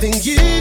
loving you.